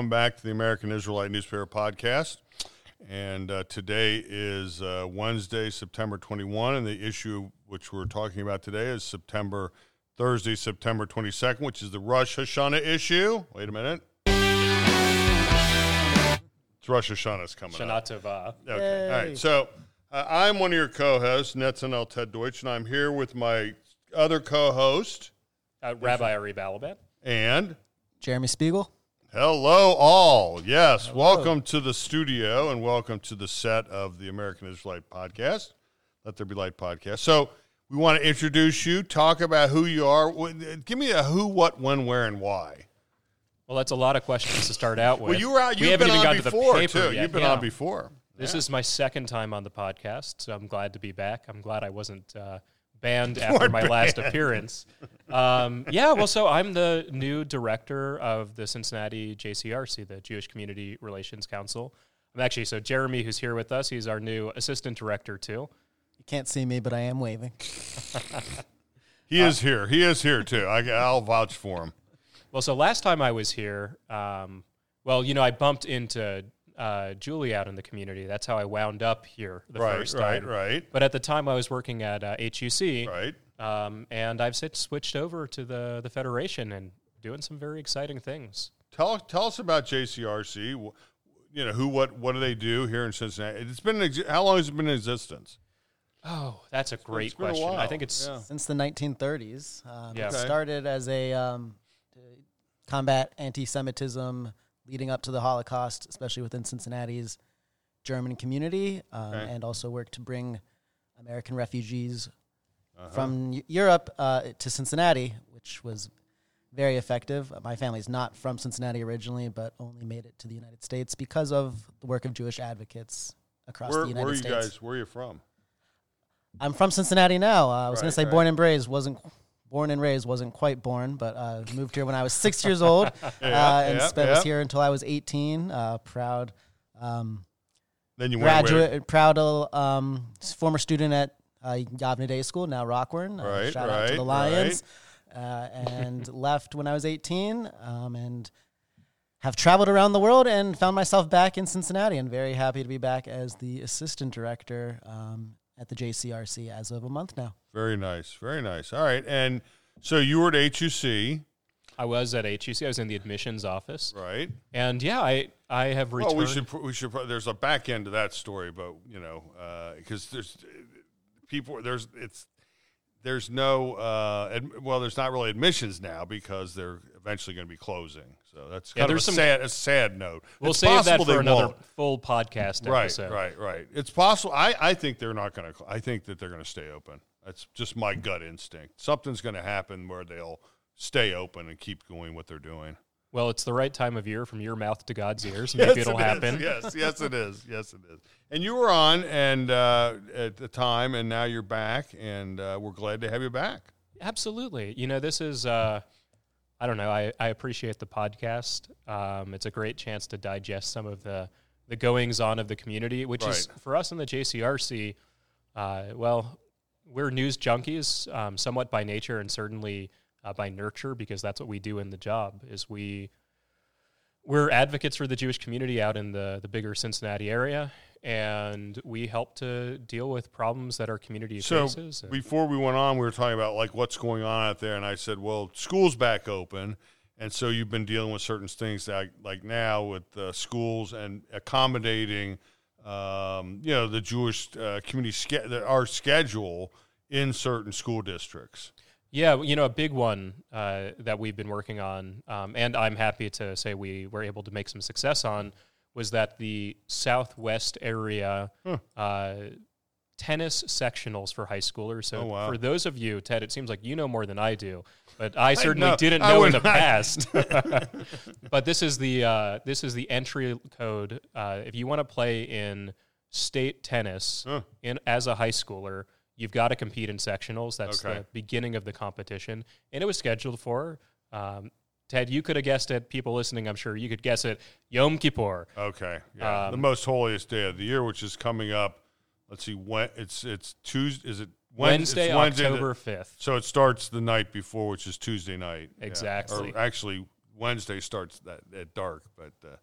welcome back to the American Israelite Newspaper Podcast. And uh, today is uh, Wednesday, September 21, and the issue which we're talking about today is September Thursday, September 22nd, which is the Rosh Hashanah issue. Wait a minute. It's Rosh Hashanah's coming Shana up. Tova. Okay. All right. So uh, I'm one of your co-hosts, Netanel Ted Deutsch, and I'm here with my other co-host Uh, Rabbi Ari Balaban. and Jeremy Spiegel. Hello all. Yes, welcome to the studio and welcome to the set of the American Israelite podcast. Let there be light podcast. So we want to introduce you, talk about who you are. Give me a who, what, when, where, and why. Well, that's a lot of questions to start out with. Well, you were out. We You've haven't been even on to before paper too. yet. You've been Yeah. on before. This is my second time on the podcast, so I'm glad to be back. I'm glad I wasn't uh, banned after my last appearance. Um, yeah, well, so I'm the new director of the Cincinnati JCRC, the Jewish Community Relations Council. I'm actually so Jeremy, who's here with us, he's our new assistant director too. You can't see me, but I am waving. He is here. He is here too. I, I'll vouch for him. Well, so last time I was here, um, well, you know, I bumped into uh, Julie out in the community. That's how I wound up here the Right, first right, time. right, right, But at the time, I was working at uh, HUC, right. um, and I've since switched over to the the Federation and doing some very exciting things. Tell tell us about JCRC. You know who, what, what do they do here in Cincinnati? It's been in exi- how long has it been in existence? Oh, that's a great been question. I think it's yeah. Since the 1930s, um, Yeah. it Okay. started as a um, combat anti-Semitism leading up to the Holocaust, especially within Cincinnati's German community, um, Okay. and also worked to bring American refugees Uh-huh. from Eu- Europe uh, to Cincinnati, which was very effective. Uh, My family's not from Cincinnati originally, but only made it to the United States because of the work of Jewish advocates across Where, the United States. where are you guys? Where are you from? I'm from Cincinnati now. Uh, I was going to say right. born and raised. wasn't born and raised wasn't quite born, but uh, moved here when I was six years old, uh, and yeah, spent yeah. was here until I was 18. Uh, proud um, Then you graduate, proud um, former student at uh, Yavne Day School, now Rockwern. Uh, Right, shout out to the Lions. Uh, and left when I was 18, um, and have traveled around the world and found myself back in Cincinnati. And very happy to be back as the assistant director um, at the JCRC as of a month now. Very nice. Very nice. All right. And so you were at HUC, I was at HUC. I was in the admissions office, right? and yeah, I I have returned. Well, we should we should there's a back end to that story, but you know, because there's people there's it's there's no uh, ad, well, there's not really admissions now because they're eventually going to be closing. So that's Yeah, kind of a some- sad a sad note. We'll It's save that for another won't. full podcast Right, episode. right, right. right. It's possible. I, I think they're not going to. I think that they're going to stay open. That's just my gut instinct. Something's going to happen where they'll stay open and keep going what they're doing. Well, it's the right time of year from your mouth to God's ears. Maybe it'll it is. happen. Yes, yes, it is. Yes, it is. And you were on and uh, at the time, and now you're back, and uh, we're glad to have you back. Absolutely. You know, this is, uh, I don't know, I, I appreciate the podcast. Um, it's a great chance to digest some of the, the goings on of the community, which is for us in the JCRC, uh, well, we're news junkies, um, somewhat by nature and certainly uh, by nurture, because that's what we do in the job is we, we're advocates for the Jewish community out in the, the bigger Cincinnati area. And we help to deal with problems that our community So faces. and- before we went on, we were talking about like what's going on out there, and I said, well, school's back open, and so you've been dealing with certain things that, like now with uh, schools and accommodating, um, you know, the Jewish uh, community ske- our schedule in certain school districts. Yeah, you know, a big one uh, that we've been working on, um, and I'm happy to say we were able to make some success on, was that the southwest area uh, tennis sectionals for high schoolers. So Oh, wow. for those of you, Ted, it seems like you know more than I do, but I certainly know. didn't know in the not. past. but this is the uh, this is the entry code. Uh, if you want to play in state tennis Huh. in as a high schooler, you've got to compete in sectionals. That's Okay. the beginning of the competition, and it was scheduled for. Um, Ted, you could have guessed it. People listening, I'm sure you could guess it. Yom Kippur. Okay, yeah, Um, the most holiest day of the year, which is coming up. Let's see, when it's it's Tuesday. Is it Wednesday, Wednesday October 5th. so it starts the night before, which is Tuesday night. Yeah. Exactly. Or actually, Wednesday starts that at dark, but uh,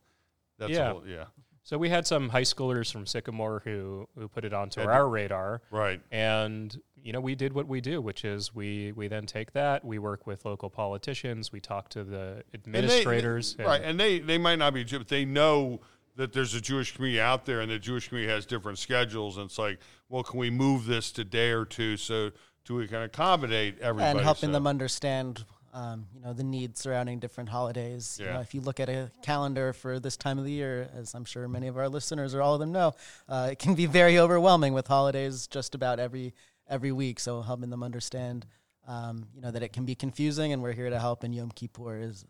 that's Yeah. a little, yeah, So we had some high schoolers from Sycamore who who put it onto Had- our radar, right. and you know we did what we do, which is we we then take that, we work with local politicians, we talk to the And they- administrators, right? And they they might not be, Jew- but they know that there's a Jewish community out there, and the Jewish community has different schedules, and it's like, well, can we move this to day or two so to we can accommodate everybody? and helping so- them understand um, you know the needs surrounding different holidays. You know, if you look at a calendar for this time of the year as i'm sure many of our listeners or all of them know uh, it can be very overwhelming with holidays just about every every week. So helping them understand um, you know that it can be confusing and we're here to help. And yom kippur is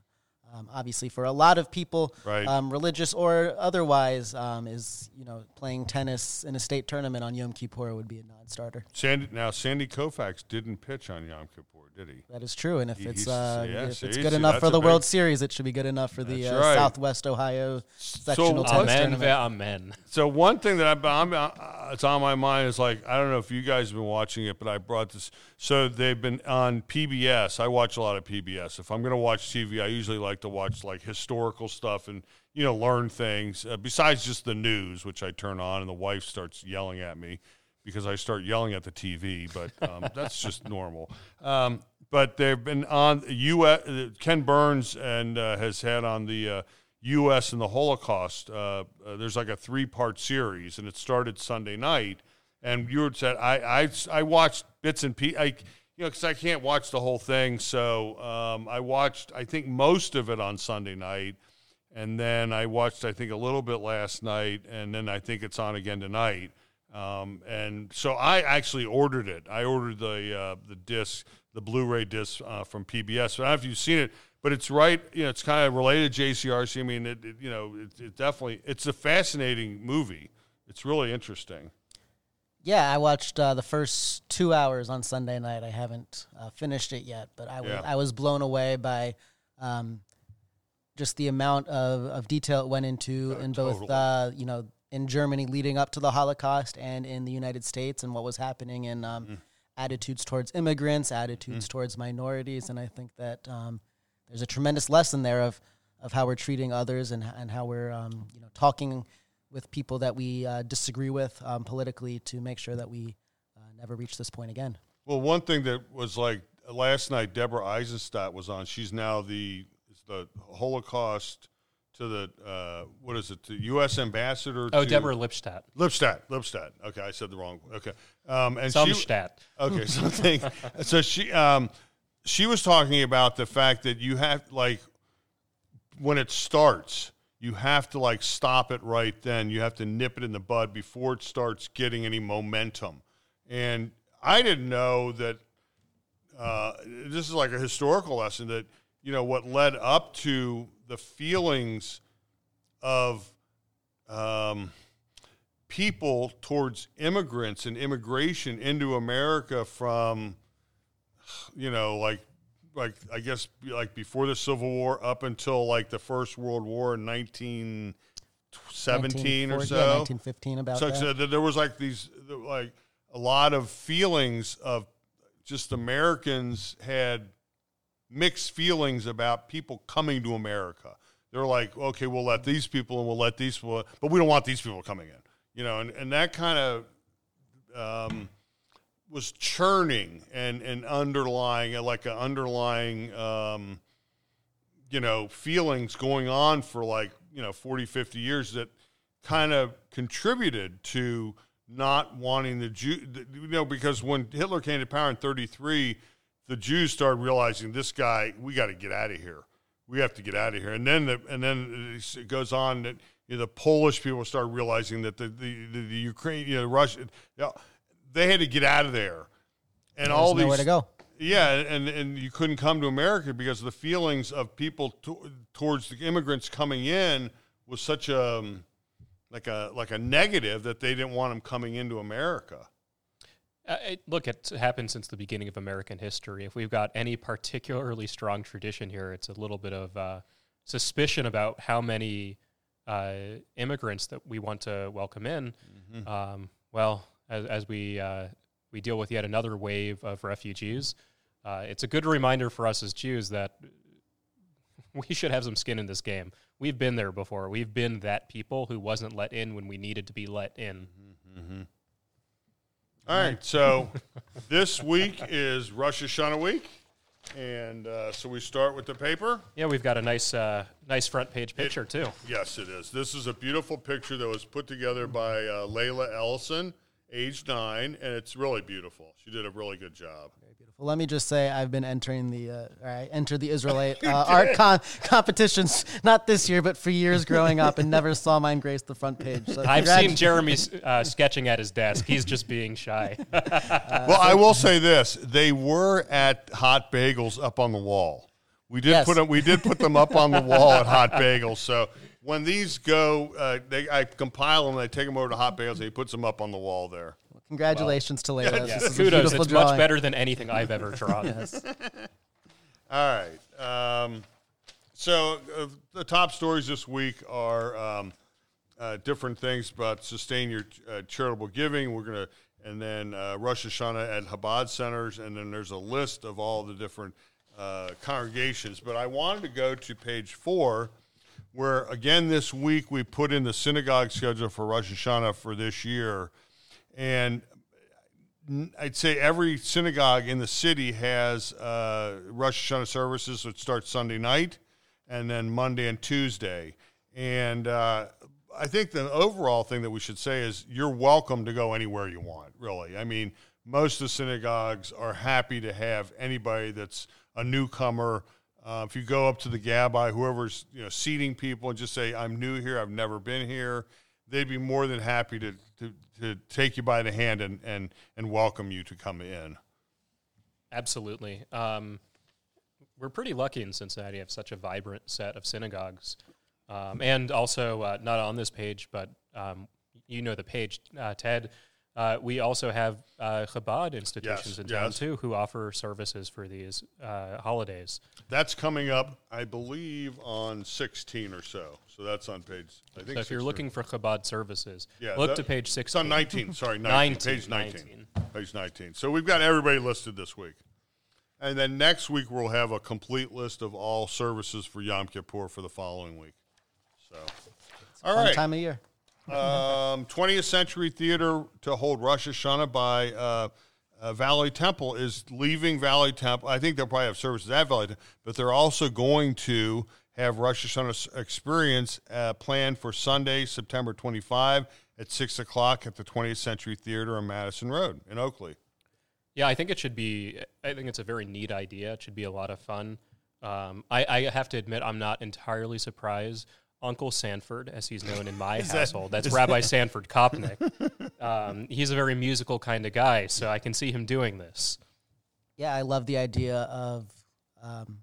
um, obviously for a lot of people Right. um, religious or otherwise um, is you know playing tennis in a state tournament on yom kippur would be a non-starter. Sandy now Sandy Koufax didn't pitch on Yom Kippur, did he? That is true, and if He- it's uh, yeah, if it's see, good enough for a the big- World Series, it should be good enough for the uh, right. Southwest Ohio sectional tennis amen, tournament. amen. So one thing that I, I'm, uh, it's on my mind is like I don't know if you guys have been watching it, but I brought this. So they've been on PBS. I watch a lot of PBS. If I'm going to watch TV, I usually like to watch like historical stuff and you know learn things uh, besides just the news, which I turn on and the wife starts yelling at me because I start yelling at the TV. But um, that's just normal. Um, but they've been on U.S. Ken Burns and uh, has had on the. Uh, U.S. and the Holocaust. Uh, uh, there's like a three part series, and it started Sunday night. And you said I I, I watched bits and pieces. I you know because I can't watch the whole thing, so um, I watched I think most of it on Sunday night, and then I watched I think a little bit last night, and then I think it's on again tonight. Um, and so I actually ordered it. I ordered the uh, the disc, the Blu-ray disc uh, from PBS. I don't know if you've seen it, but it's right. You know, it's kind of related to JCRC. I mean, it, it, you know, it, it definitely it's a fascinating movie. It's really interesting. Yeah, I watched uh, the first two hours on Sunday night. I haven't uh, finished it yet, but I was Yeah. I was blown away by um, just the amount of, of detail it went into Uh, in both totally. uh, you know in Germany leading up to the Holocaust and in the United States and what was happening in um, Mm. attitudes towards immigrants, attitudes towards minorities, and I think that um, there's a tremendous lesson there of of how we're treating others and and how we're um, you know talking with people that we uh, disagree with um, politically to make sure that we uh, never reach this point again. Well, one thing that was like last night, Deborah Eisenstadt was on. She's now the the Holocaust to the uh, what is it? The U.S. ambassador. Oh, to, Deborah Lipstadt, Lipstadt. Lipstadt. Okay, I said the wrong. Okay, um, and she. Okay, something. so she um, she was talking about the fact that you have like when it starts, you have to like stop it right then. You have to nip it in the bud before it starts getting any momentum. And I didn't know that. Uh, this is like a historical lesson that you know what led up to the feelings of um, people towards immigrants and immigration into America from, you know, like, like I guess like before the Civil War up until like the First World War in nineteen seventeen or so. yeah, 1915 about So, that. so there was like these like a lot of feelings of just Americans had mixed feelings about people coming to America. They're like, okay, we'll let these people and we'll let these but we don't want these people coming in, you know, and, and that kind of um, was churning and, and underlying, like an underlying, um, you know, feelings going on for like, you know, 40, 50 years that kind of contributed to not wanting the Jew, you know, because when Hitler came to power in 33, the Jews started realizing this guy, we got to get out of here. We have to get out of here. And then the, and then it goes on that you know, the Polish people start realizing that the the, the, the Ukraine, you know, Russia, you know, they had to get out of there. And all these nowhere to go. yeah, and and you couldn't come to America because the feelings of people to, towards the immigrants coming in was such a um, like a like a negative that they didn't want them coming into America. Uh, it, look, it's happened since the beginning of American history. If we've got any particularly strong tradition here, it's a little bit of uh, suspicion about how many uh, immigrants that we want to welcome in. Um, well, as, as we uh, we deal with yet another wave of refugees, uh, it's a good reminder for us as Jews that we should have some skin in this game. We've been there before. We've been that people who wasn't let in when we needed to be let in. All right, so this week is Rosh Hashanah week, and uh, so we start with the paper. Yeah, we've got a nice, uh, nice front page picture too. Yes, it is. This is a beautiful picture that was put together by uh, Layla Ellison, age nine, and it's really beautiful. She did a really good job. Beautiful. Let me just say, I've been entering the, uh, or I entered the Israelite uh, art con- competitions, not this year, but for years growing up, and never saw mine grace the front page. So I've seen Jeremy uh, sketching at his desk. He's just being shy. well, I will say this: they were at Hot Bagels up on the wall. We did Yes. put them. We did put them up on the wall at Hot Bagels. So when these go, uh, they I compile them. And I take them over to Hot Bagels. and He puts them up on the wall there. Congratulations to Layla. Yeah, This is Kudos. beautiful It's much better than anything I've ever drawn. Yes. All right. Um, so uh, the top stories this week are um, uh, different things about sustain your uh, charitable giving. We're gonna and then uh, Rosh Hashanah at Chabad centers, and then there's a list of all the different uh, congregations. But I wanted to go to page four, where again this week we put in the synagogue schedule for Rosh Hashanah for this year, and I'd say every synagogue in the city has uh, Rosh Hashanah services, which starts Sunday night, and then Monday and Tuesday. And uh, I think the overall thing that we should say is you're welcome to go anywhere you want. Really, I mean, most of the synagogues are happy to have anybody that's a newcomer. Uh, if you go up to the gabbai, whoever's you know seating people, and just say, "I'm new here. I've never been here," they'd be more than happy to to, to take you by the hand and, and and welcome you to come in. Absolutely. Um, we're pretty lucky in Cincinnati to have such a vibrant set of synagogues. Um, and also, uh, not on this page, but um, you know the page, uh, Ted. Uh, we also have uh, Chabad institutions Yes, in town yes. too who offer services for these uh, holidays. That's coming up, I believe, on 16 or so. So that's on page. I think. So if you're looking for Chabad services, Yeah, look that- to page it's 16. on 19. Sorry, 19, 19, page 19, 19. page 19. So we've got everybody listed this week, and then next week we'll have a complete list of all services for Yom Kippur for the following week. So, all Fun right. time of year. Um, 20th Century Theater to hold Rosh Hashanah by uh, uh, Valley Temple is leaving Valley Temple. I think they'll probably have services at Valley Temple, but they're also going to have Rosh Hashanah experience uh, planned for Sunday, September 25 at 6 o'clock at the 20th Century Theater on Madison Road in Oakley. Yeah, I think it should be. I think it's a very neat idea. It should be a lot of fun. Um, I, I have to admit, I'm not entirely surprised. Uncle Sanford, as he's known in my household, that's Rabbi Sanford Kopnick. Um, he's a very musical kind of guy, so I can see him doing this. Yeah, I love the idea of um,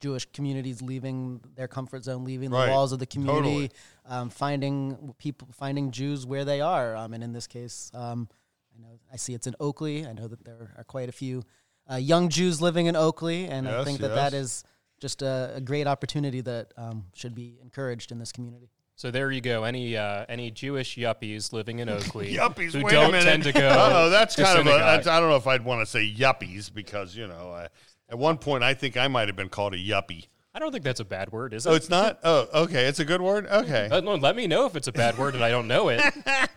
Jewish communities leaving their comfort zone, leaving Right. the walls of the community, Totally. um, finding people, finding Jews where they are. Um, and in this case, um, I know I see it's in Oakley. I know that there are quite a few uh, young Jews living in Oakley, and I think that that yes. is just a, a great opportunity that um, should be encouraged in this community. So there you go. Any uh, any Jewish yuppies living in Oakley Yuppies, who wait don't a minute. tend to go. Oh, that's to kind of a. That's, I don't know if I'd want to say yuppies because you know, I, at one point I think I might have been called a yuppie. I don't think that's a bad word, is it? Oh, it's not. Oh, okay. It's a good word. Okay. Uh, no, let me know if it's a bad word and I don't know it.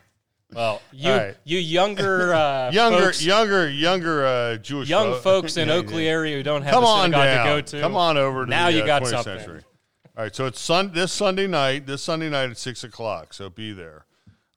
Well, you right. you younger uh, younger, folks, younger, younger uh, Jewish young fo- folks in Yeah, Oakley yeah. area who don't have Come a synagogue down. to go to. Come on over to Now the you uh, got 20th something. century. All right, so it's sun this Sunday night. This Sunday night at six o'clock. So be there.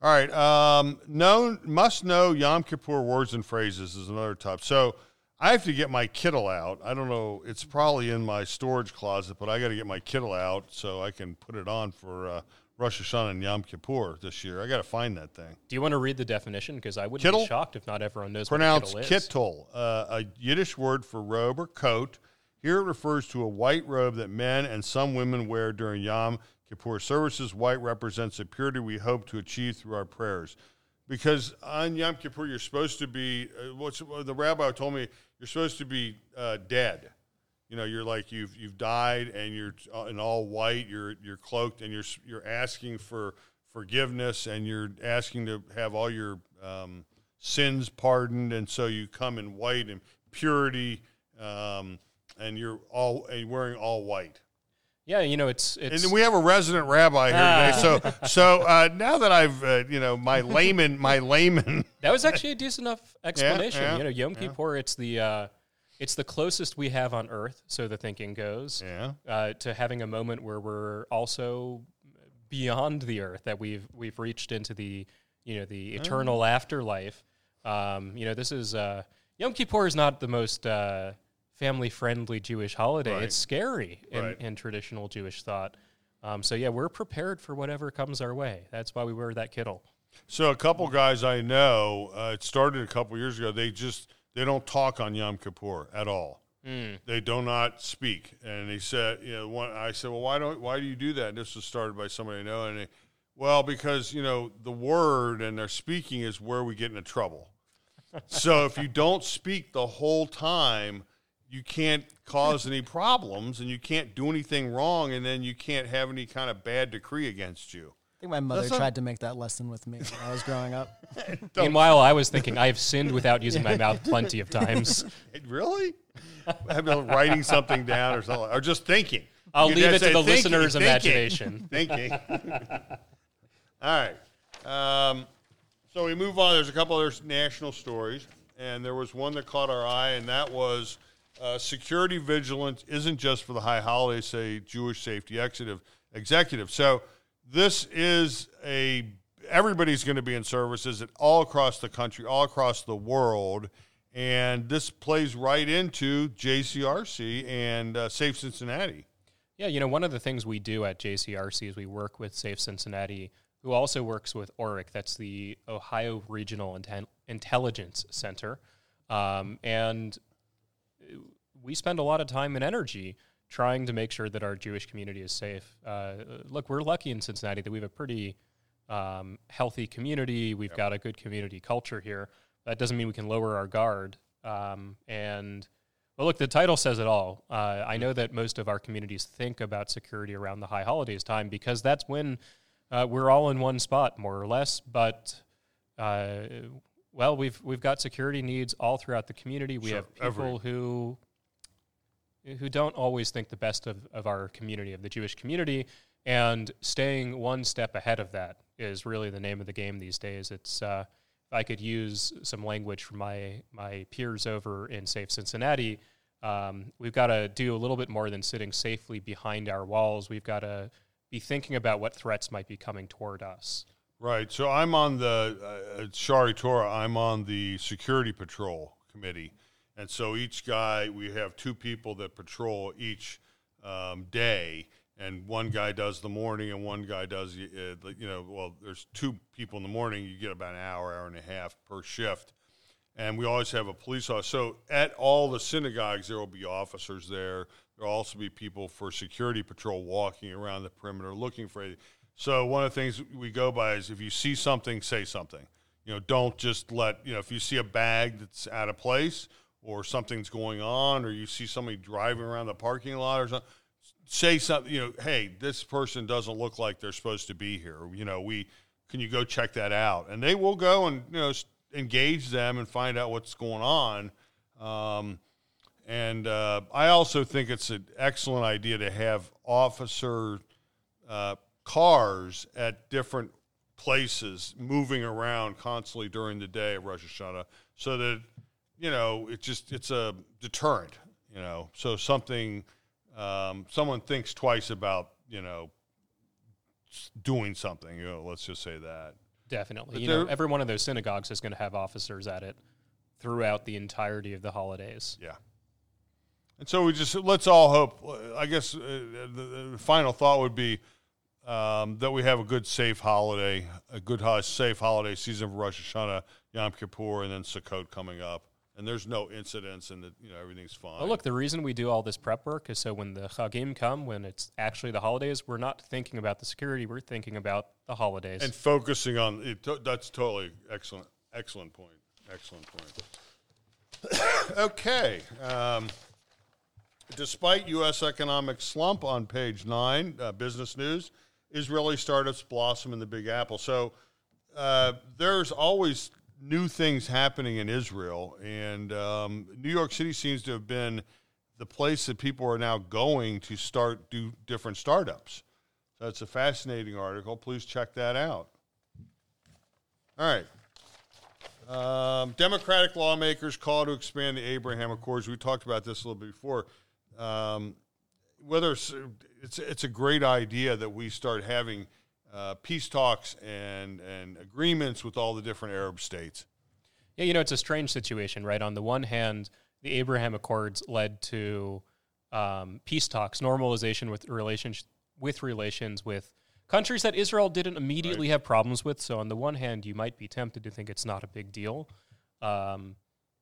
All right. Um, known must know Yom Kippur words and phrases is another top. So I have to get my Kittle out. I don't know. It's probably in my storage closet, but I got to get my Kittle out so I can put it on for uh, Rosh Hashanah and Yom Kippur this year. I got to find that thing. Do you want to read the definition? Because I wouldn't Kittle? be shocked if not everyone knows pronounced what is. kittel, uh, a Yiddish word for robe or coat. Here it refers to a white robe that men and some women wear during Yom Kippur services. White represents the purity we hope to achieve through our prayers. Because on Yom Kippur, you're supposed to be, uh, what's uh, the rabbi told me, you're supposed to be uh, dead. You know, you're like you've you've died, and you're uh, in all white. You're you're cloaked, and you're you're asking for forgiveness, and you're asking to have all your um, sins pardoned, and so you come in white and purity, um, and you're all and wearing all white. Yeah, you know, it's it's. And we have a resident rabbi here today. So, so uh, now that I've, uh, you know, my layman, my layman. that was actually a decent enough explanation. yeah, you know, Yom yeah. Kippur, it's the uh, it's the closest we have on Earth, so the thinking goes, Yeah. uh, to having a moment where we're also beyond the Earth, that we've we've reached into the you know the eternal afterlife. Um, you know, this is uh, Yom Kippur is not the most uh, family friendly Jewish holiday. Right. It's scary in, Right. in traditional Jewish thought. Um, so yeah, we're prepared for whatever comes our way. That's why we wear that kittle. So a couple guys I know, uh, it started a couple years ago. They just they don't talk on Yom Kippur at all. Hmm. They do not speak. And he said, you know, one, I said, well, why don't why do you do that? And this was started by somebody I know, and they, well, because you know the word and their speaking is where we get into trouble. so if you don't speak the whole time, you can't cause any problems, and you can't do anything wrong, and then you can't have any kind of bad decree against you. I think my mother That's not- tried to make that lesson with me when I was growing up. Meanwhile, I was thinking I've sinned without using my mouth plenty of times. Really? I've been writing something down or something, or just thinking. I'll You leave it to the thinking, listener's thinking, imagination. Thinking. All right. Um, so we move on. There's a couple other national stories, and there was one that caught our eye, and that was uh, security vigilance isn't just for the high holidays, say Jewish safety executive. Executive. So this is a everybody's going to be in services at all across the country, all across the world, and this plays right into JCRC and uh, Safe Cincinnati. Yeah, you know, one of the things we do at JCRC is we work with Safe Cincinnati, who also works with ORIC. That's the Ohio Regional Intel- Intelligence Center. Um, and we spend a lot of time and energy trying to make sure that our Jewish community is safe. Uh, look, we're lucky in Cincinnati that we have a pretty um, healthy community. We've got a good community culture here. That doesn't mean we can lower our guard. Um, and well, look, the title says it all. Uh, I know that most of our communities think about security around the high holidays time because that's when uh, we're all in one spot, more or less. But uh, well, we've we've got security needs all throughout the community. We Sure, have people who who don't always think the best of, of our community, of the Jewish community, and staying one step ahead of that is really the name of the game these days. It's uh, if I could use some language from my my peers over in Safe Cincinnati, um, we've got to do a little bit more than sitting safely behind our walls. We've got to be thinking about what threats might be coming toward us. Right. So I'm on the uh, Sha'arei Torah. I'm on the security patrol committee, and so each guy we have two people that patrol each um, day, and one guy does the morning, and one guy does uh, you know well, there's two people in the morning. You get about an hour, hour and a half per shift, and we always have a police officer. So at all the synagogues, there will be officers there. There will also be people for security patrol walking around the perimeter looking for. anything. So one of the things we go by is if you see something, say something. You know, don't just let you know if you see a bag that's out of place or something's going on, or you see somebody driving around the parking lot or something. Say something. You know, hey, this person doesn't look like they're supposed to be here. You know, we can you go check that out, and they will go and you know engage them and find out what's going on. Um, and uh, I also think it's an excellent idea to have officer uh, cars at different places moving around constantly during the day at Rosh Hashanah, so that you know it just it's a deterrent. You know, so something um, someone thinks twice about you know doing something. You know, let's just say that. Definitely. But You know, every one of those synagogues is going to have officers at it throughout the entirety of the holidays. Yeah. And so we just let's all hope. I guess uh, the, the final thought would be um, that we have a good, safe holiday, a good, safe holiday season for Rosh Hashanah, Yom Kippur, and then Sukkot coming up. And there's no incidents, and the, you know everything's fine. Well, look, the reason we do all this prep work is so when the Chagim come, when it's actually the holidays, we're not thinking about the security, we're thinking about the holidays. and focusing on it. to- That's totally excellent. Excellent point. Excellent point. okay. Um, despite U.S. economic slump on page nine, uh, business news, Israeli startups blossom in the Big Apple. So uh, there's always new things happening in Israel, and um, New York City seems to have been the place that people are now going to start do different startups. So it's a fascinating article. Please check that out. All right. Um, Democratic lawmakers call to expand the Abraham Accords. We talked about this a little bit before. Um, whether it's, it's, it's a great idea that we start having uh, peace talks and and agreements with all the different Arab states. Yeah, you know, it's a strange situation, right? On the one hand, the Abraham Accords led to um, peace talks, normalization with relations with relations with countries that Israel didn't immediately right. have problems with. So on the one hand, you might be tempted to think it's not a big deal. Um,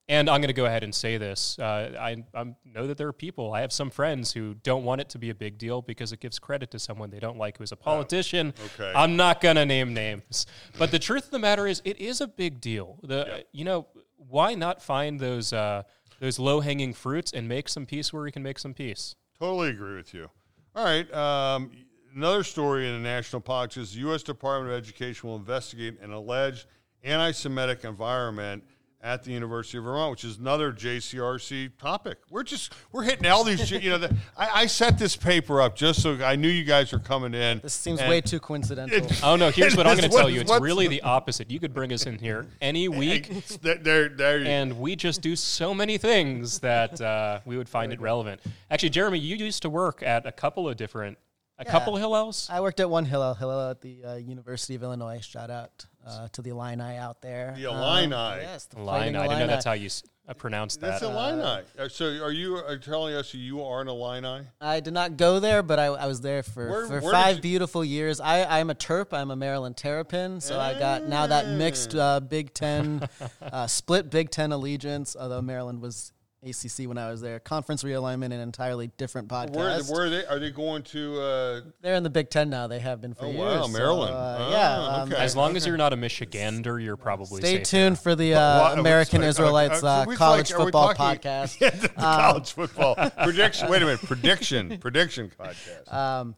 and I'm going to go ahead and say this. Uh, I, I, know that there are people, I have some friends who don't want it to be a big deal because it gives credit to someone they don't like who's a politician. Oh, okay. I'm not going to name names. But the truth of the matter is, it is a big deal. The. You know, why not find those, uh, those low hanging fruits and make some peace where we can make some peace? Totally agree with you. All right. Um, another story in the national politics is the U.S. Department of Education will investigate an alleged anti Semitic environment at the University of Vermont, which is another JCRC topic. We're just we're hitting all these. You know, the, I, I, set this paper up just so I knew you guys were coming in. This seems way too coincidental. It, oh no! Here's what I'm going to tell you. It's really the opposite. You could bring us in here any week, there, there, and we just do so many things that uh, we would find it relevant. Actually, Jeremy, you used to work at a couple of different a yeah. couple Hillels? I worked at one Hillel, Hillel at the uh, University of Illinois. Shout out uh, to the Illini out there. The Illini. Um, yes, the Illini. Illini. I didn't know that's how you s- uh, pronounce that. That's Illini. Uh, so are you are telling us you are an Illini? I did not go there, but I, I was there for, where, for where five beautiful years. I, I'm a Terp. I'm a Maryland Terrapin. So I got now that mixed uh, Big Ten, uh, split Big Ten allegiance, although Maryland was ACC when I was there. Conference realignment, an entirely different podcast. Where, where are they? Are they going to? Uh... They're in the Big Ten now. They have been for oh, years. Wow, Maryland. So, uh, oh, yeah. Um, okay. As long as you're not a Michigander, you're probably. Stay tuned for the uh, American Israelites uh, college like, football podcast. Yeah, the, the um, college football prediction. Wait a minute, prediction, prediction podcast. Um,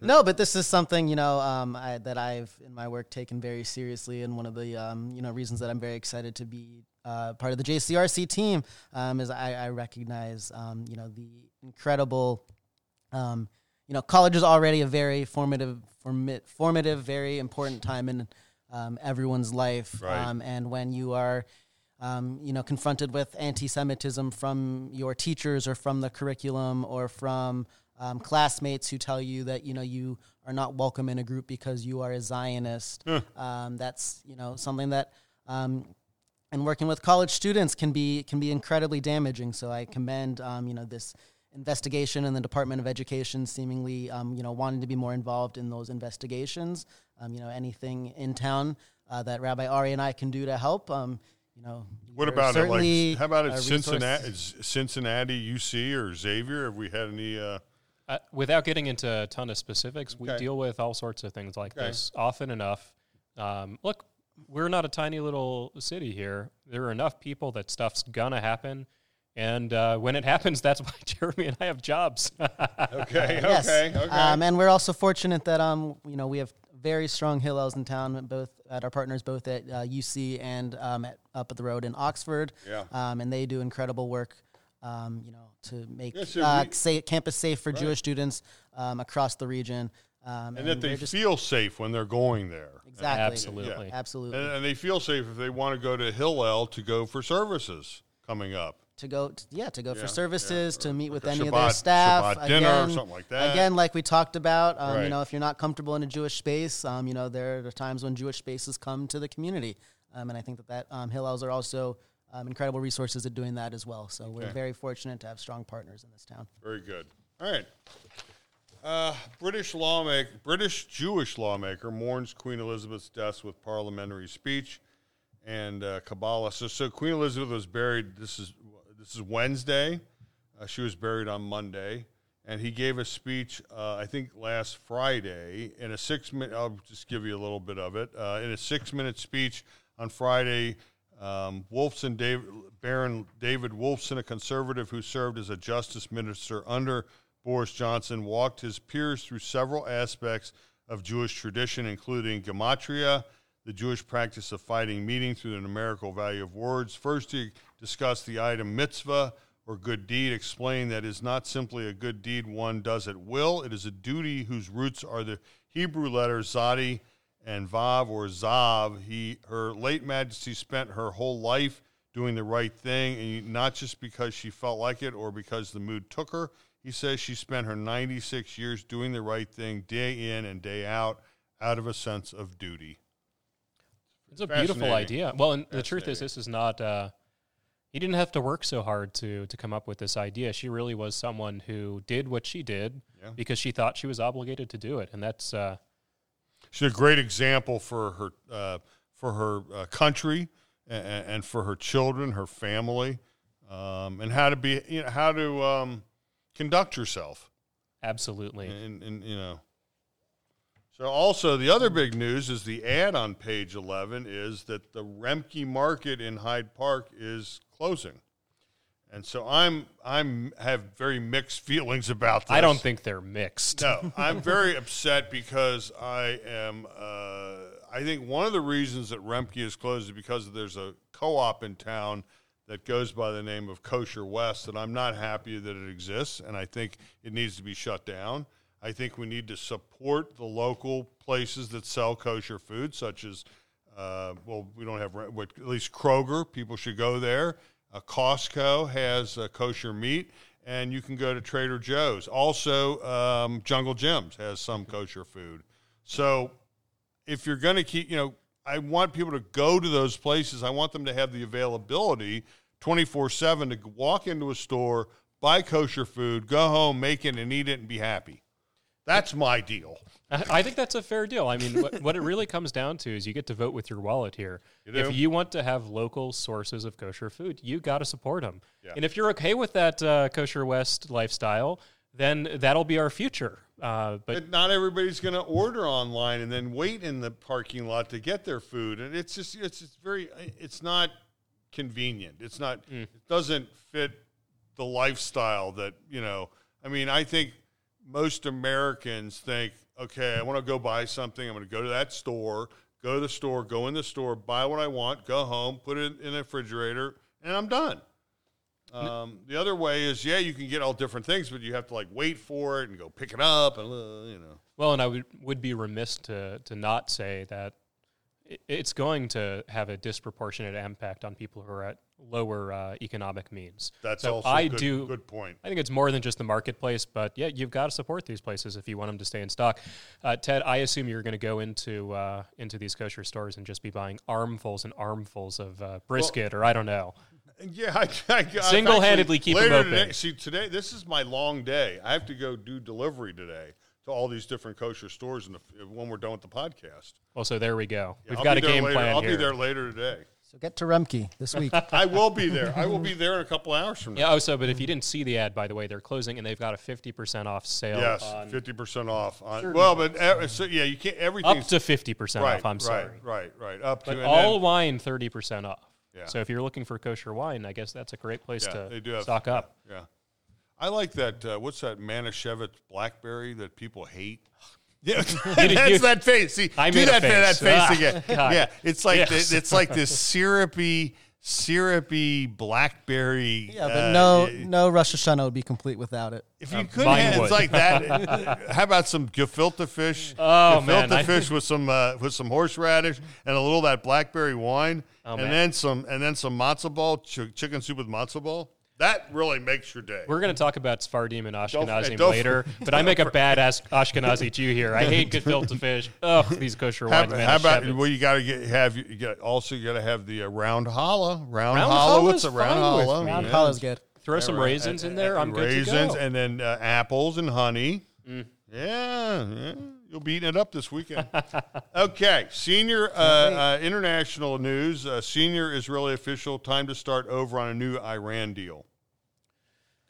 no, but this is something you know um, I, that I've in my work taken very seriously, and one of the um, you know reasons that I'm very excited to be uh, part of the JCRC team um, is I, I recognize um, you know the incredible um, you know college is already a very formative formi- formative very important time in um, everyone's life right. Um, and when you are um, you know confronted with anti-Semitism from your teachers or from the curriculum or from classmates who tell you that you know you are not welcome in a group because you are a Zionist that's you know something that um, and working with college students can be can be incredibly damaging. So I commend um, you know this investigation and the Department of Education seemingly um, you know wanting to be more involved in those investigations. Um, you know anything in town uh, that Rabbi Ari and I can do to help. Um, you know, what about it? Like, how about it? Cincinnati, Cincinnati, UC, or Xavier? Have we had any? Uh... Uh, without getting into a ton of specifics, okay. we deal with all sorts of things like okay. this often enough. Um, look, we're not a tiny little city here. There are enough people that stuff's gonna happen. And uh, when it happens, that's why Jeremy and I have jobs. okay, yes. okay, okay. Um, and we're also fortunate that um, you know we have very strong Hillels in town, both at our partners, both at uh, UC and um, at, up at the road in Oxford. Yeah. Um, and they do incredible work, um, you know, to make uh, say, campus safe for right. Jewish students um, across the region. Um, and, and, that they feel safe when they're going there. Exactly. Absolutely. Yeah. Absolutely. And, and, they feel safe if they want to go to Hillel to go for services coming up. To go, to, yeah, to go yeah, for services, yeah. to meet with any Shabbat, of their staff. Shabbat dinner again, or something like that. Again, like we talked about, um, right. you know, if you're not comfortable in a Jewish space, um, you know, there are times when Jewish spaces come to the community. Um, and I think that, that um, Hillels are also um, incredible resources at doing that as well. So okay. we're very fortunate to have strong partners in this town. Very good. All right. Uh, British lawmaker, British Jewish lawmaker mourns Queen Elizabeth's death with parliamentary speech and uh, Kabbalah. So, so Queen Elizabeth was buried. This is this is Wednesday. Uh, she was buried on Monday, and he gave a speech. Uh, I think last Friday in a six minute. I'll just give you a little bit of it. Uh, in a six minute speech on Friday, um, Wolfson, Baron David Wolfson, a conservative who served as a justice minister under Boris Johnson walked his peers through several aspects of Jewish tradition, including gematria, the Jewish practice of fighting meaning through the numerical value of words. First, he discussed the item mitzvah, or good deed, explained that is not simply a good deed one does at will. It is a duty whose roots are the Hebrew letters Zadi and Vav or Zav. He, her late Majesty spent her whole life doing the right thing, and not just because she felt like it or because the mood took her. He says she spent her 96 years doing the right thing day in and day out out of a sense of duty. It's a beautiful idea. Well, and the truth is, this is not. Uh, he didn't have to work so hard to to come up with this idea. She really was someone who did what she did Yeah. because she thought she was obligated to do it, and that's uh, She's a great example for her uh, for her uh, country and, and for her children, her family, um, and how to be you know how to um, conduct yourself. absolutely. And, and you know. So also the other big news is the ad on page eleven is that the Remke Market in Hyde Park is closing, and so I'm I'm have very mixed feelings about this. I don't think they're mixed. No, I'm very upset because I am. Uh, I think one of the reasons that Remke is closed is because there's a co-op in town that goes by the name of Kosher West, and I'm not happy that it exists, and I think it needs to be shut down. I think we need to support the local places that sell kosher food, such as, uh, well, we don't have, at least Kroger. People should go there. Uh, Costco has uh, kosher meat, and you can go to Trader Joe's. Also, um, Jungle Jim's has some kosher food. So, if you're going to keep, you know, I want people to go to those places. I want them to have the availability 24 7 to walk into a store, buy kosher food, go home, make it, and eat it and be happy. That's my deal. I think that's a fair deal. I mean, what, what it really comes down to is you get to vote with your wallet here. You. If you want to have local sources of kosher food, you got to support them. Yeah. And if you're okay with that uh, kosher West lifestyle, then that'll be our future. Uh, but But not everybody's going to order online and then wait in the parking lot to get their food. And it's just, it's just very, it's not convenient. It's not, Mm. it doesn't fit the lifestyle that, you know, I mean, I think most Americans think, okay, I want to go buy something. I'm going to go to that store, go to the store, go in the store, buy what I want, go home, put it in the refrigerator, and I'm done. Um, the other way is, yeah, you can get all different things, but you have to like wait for it and go pick it up, and uh, you know. Well, and I would, would be remiss to, to not say that it's going to have a disproportionate impact on people who are at lower uh, economic means. That's So also I good, do. good point. I think it's more than just the marketplace, but yeah, you've got to support these places if you want them to stay in stock. Uh, Ted, I assume you're going to go into uh, into these kosher stores and just be buying armfuls and armfuls of uh, brisket, or I don't know. Yeah, I, I, I Single-handedly actually- keep 'em later open. Today, see, today this is my long day. I have to go do delivery today to all these different kosher stores in the, when we're done with the podcast. Well, so there we go. Yeah, We've I'll got a game later. plan I'll here. be there later today. So get to Remke this week. I will be there. I will be there in a couple hours from now. Yeah. Oh, so but if you didn't see the ad, by the way, they're closing and they've got a fifty percent off sale. Yes, on- fifty percent off. On, well, but uh, so, yeah, you can't everything. up to fifty percent right, off. I'm right, sorry, right, right, up to but and all then- wine thirty percent off. Yeah. So if you're looking for kosher wine, I guess that's a great place yeah, to they do have stock up. Yeah, I like that. Uh, what's that Manischewitz blackberry that people hate? Yeah, that's you- that face. See, I do made a that, that face. face Ah, again. God. Yeah, it's like Yes. the, it's like this syrupy, syrupy blackberry. Yeah, but uh, no, y- no Rosh Hashanah would be complete without it. If you Uh, couldn't, mine have, it's like that. How about some gefilte fish? Oh, gefilte man, I- fish with some uh, with some horseradish and a little of that blackberry wine, Oh, and man. then some and then some matzo ball, ch- chicken soup with matzo ball. That really makes your day. We're going to talk about Sephardim and Don't- Ashkenazim don't- later, but I make a badass Ashkenazi Jew here. I hate gefilte fish. Ugh, these kosher How, wines. man, how about Shevitz. well? You got to get have you got also you got to have the uh, round challah, round, Round challah. What's challah's a round fine challah? Round Yeah. Challah is good. Throw some right. raisins in there. I'm raisins good to go. Raisins and then uh, apples and honey. Mm. Yeah, yeah, you'll be eating it up this weekend. okay, senior uh, uh, international news. Uh, senior Israeli official. Time to start over on a new Iran deal.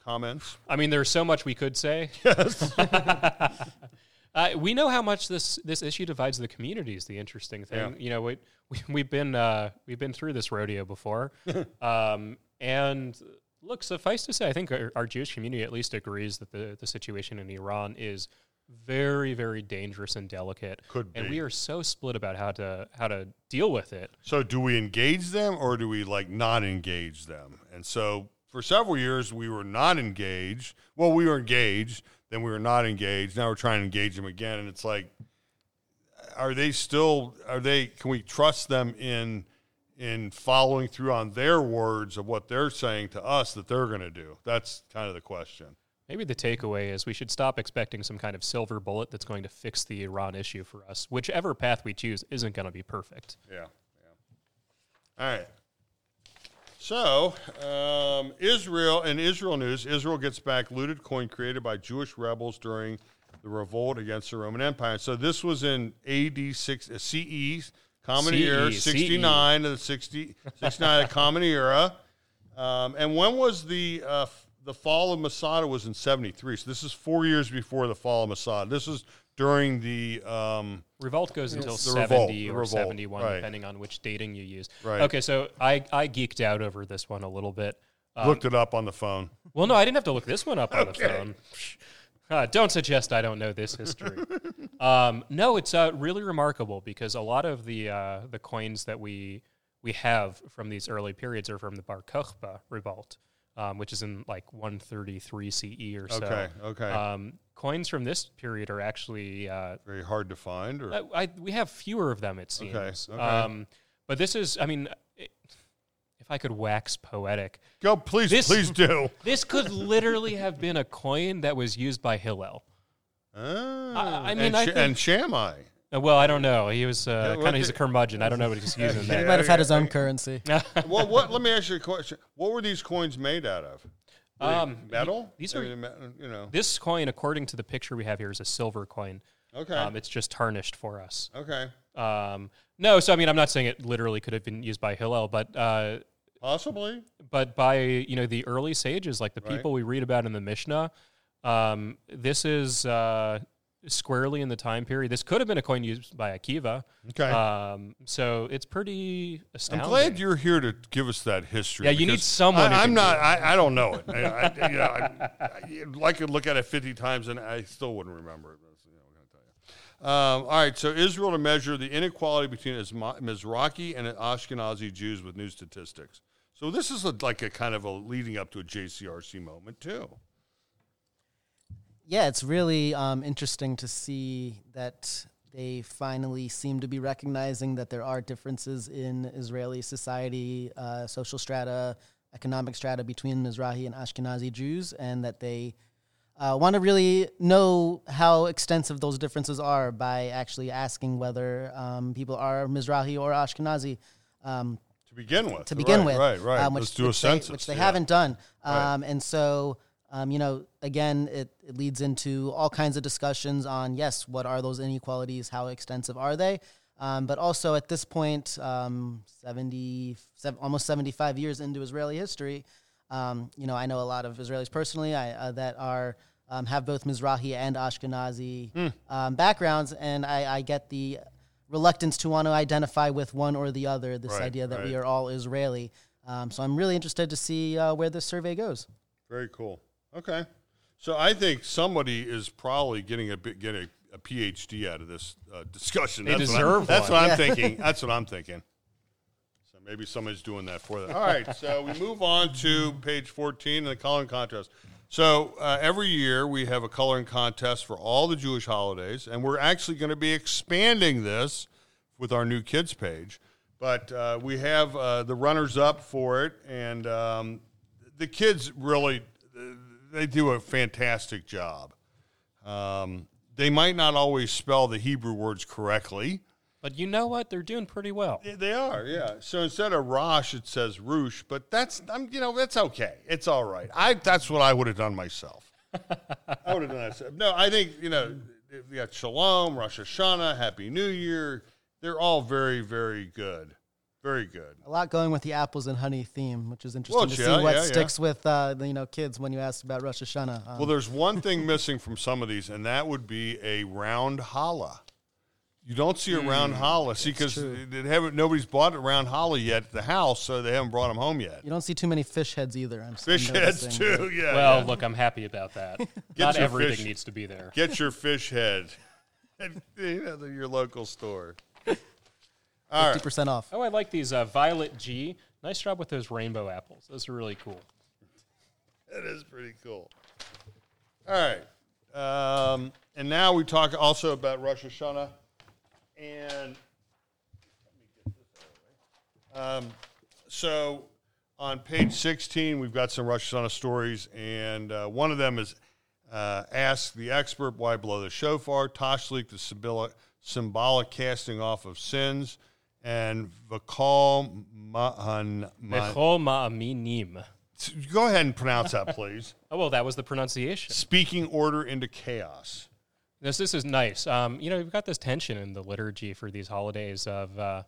Comments? I mean, there's so much we could say. Yes. uh, we know how much this this issue divides the community. Is the interesting thing. Yeah. You know, we, we we've been uh, we've been through this rodeo before, um, and look, suffice to say, I think our, our Jewish community at least agrees that the the situation in Iran is very very dangerous and delicate. Could and we are so split about how to how to deal with it. So, do we engage them or do we like not engage them? And so, for several years we were not engaged. Well, we were engaged, then we were not engaged. Now we're trying to engage them again, and it's like, are they still? Are they? Can we trust them in? In following through on their words of what they're saying to us that they're going to do. That's kind of the question. Maybe the takeaway is we should stop expecting some kind of silver bullet that's going to fix the Iran issue for us. Whichever path we choose isn't going to be perfect. Yeah. yeah. All right. So, um, Israel, and Israel news, Israel gets back looted coin created by Jewish rebels during the revolt against the Roman Empire. So, this was in AD 6, uh, CE, Common CE, Era, CE. 69 to the 60, 69 of Common Era. Um, and when was the uh, the fall of Masada was in 73. So, this is four years before the fall of Masada. This is during the. Um, Revolt goes until 70 revolt, or revolt, 71, right. depending on which dating you use. Right. Okay, so I, I geeked out over this one a little bit. Um, looked it up on the phone. well, no, I didn't have to look this one up on Okay. the phone. Uh, don't suggest I don't know this history. um, no, it's uh, really remarkable because a lot of the uh, the coins that we we have from these early periods are from the Bar Kokhba revolt, um, which is in like 133 CE or so. Okay, okay. Um, coins from this period are actually uh, Very hard to find, or I, we have fewer of them, it seems. Okay, okay. Um, but this is, I mean, it, if I could wax poetic, go please, This- please do. this could literally have been a coin that was used by Hillel. Ah, I mean, and, I think- and Shammai. Uh, well, I don't know. He was uh, kind of he's a curmudgeon. I don't know what he's using there. He might have had his own currency. well, what? Let me ask you a question. What were these coins made out of? Were they Um, metal. these I are- mean, me- you know. This coin, according to the picture we have here, is a silver coin. Okay. Um, it's just tarnished for us. okay. Um, no, so I mean, I'm not saying it literally could have been used by Hillel, but uh, Possibly. but by you know the early sages, like the Right. people we read about in the Mishnah, um, this is uh, squarely in the time period. This could have been a coin used by Akiva. Okay. Um, so it's pretty astounding. I'm glad you're here to give us that history. Yeah, you need someone I, do not. I, I don't know it. I, I, you know, I, I, look at it 50 times and I still wouldn't remember it. You know, what can tell you? Um, all right. So Israel to measure the inequality between Mizrahi and Ashkenazi Jews with new statistics. So this is a, like a kind of a leading up to a JCRC moment too. Yeah, it's really um, interesting to see that they finally seem to be recognizing that there are differences in Israeli society, uh, social strata, economic strata between Mizrahi and Ashkenazi Jews, and that they uh, want to really know how extensive those differences are by actually asking whether um, people are Mizrahi or Ashkenazi. Um, To begin with. to begin Right, with. Right, right. um, Let's do a which census. They, which they yeah. haven't done. Right. Um, and so, um, you know, again, it, it leads into all kinds of discussions on, yes, what are those inequalities? How extensive are they? Um, but also at this point, um, 70, sev- almost 75 years into Israeli history, um, you know, I know a lot of Israelis personally I, uh, that are um, have both Mizrahi and Ashkenazi Hmm. um, backgrounds, and I, I get the reluctance to want to identify with one or the other. This Right, idea that we are all Israeli. Um, so I'm really interested to see uh, where this survey goes. Very cool. Okay. So I think somebody is probably getting a bit get a, a PhD out of this uh, discussion. They that's what deserve I'm, That's one. what I'm thinking. That's what I'm thinking. So maybe somebody's doing that for them. All right. So we move on to page 14, the coloring contest. So uh, every year we have a coloring contest for all the Jewish holidays, and we're actually going to be expanding this with our new kids page. But uh, we have uh, the runners up for it, and um, the kids really they do a fantastic job. Um, they might not always spell the Hebrew words correctly. But you know what? They're doing pretty well. They- are, yeah. So instead of Rosh, it says Roosh, but that's I'm you know that's okay. It's all right. I that's what I would have done myself. I would have done that. No, I think you know we got Shalom, Rosh Hashanah, Happy New Year. They're all very very good, very good. A lot going with the apples and honey theme, which is interesting Well, to yeah, see what yeah, yeah. sticks with uh, the you know kids when you ask about Rosh Hashanah. Um, Well, there's one thing missing from some of these, and that would be a round challah. You don't see a round challah. See, because they haven't nobody's bought a round challah yet at the house, so they haven't brought them home yet. you don't see too many fish heads either. I'm Fish heads noticing. too. Yeah. Well, yeah. look, I'm happy about that. Not everything fish. needs to be there. get your fish head at you know, your local store. All right. 50% off. Oh, I like these uh, Violet G. Nice job with those rainbow apples. Those are really cool. that is pretty cool. All right. Um, and now we talk also about Rosh Hashanah. And um, so on page 16, we've got some Rosh Hashanah stories. And uh, one of them is uh, Ask the Expert Why Blow the Shofar, Tashlich, the symbolic, symbolic casting off of sins, and Vakal. Mechol ma'aminim. Go ahead and pronounce that, please. Oh, well, that was the pronunciation. Speaking order into chaos. This this is nice. Um, you know, we've got this tension in the liturgy for these holidays of, uh,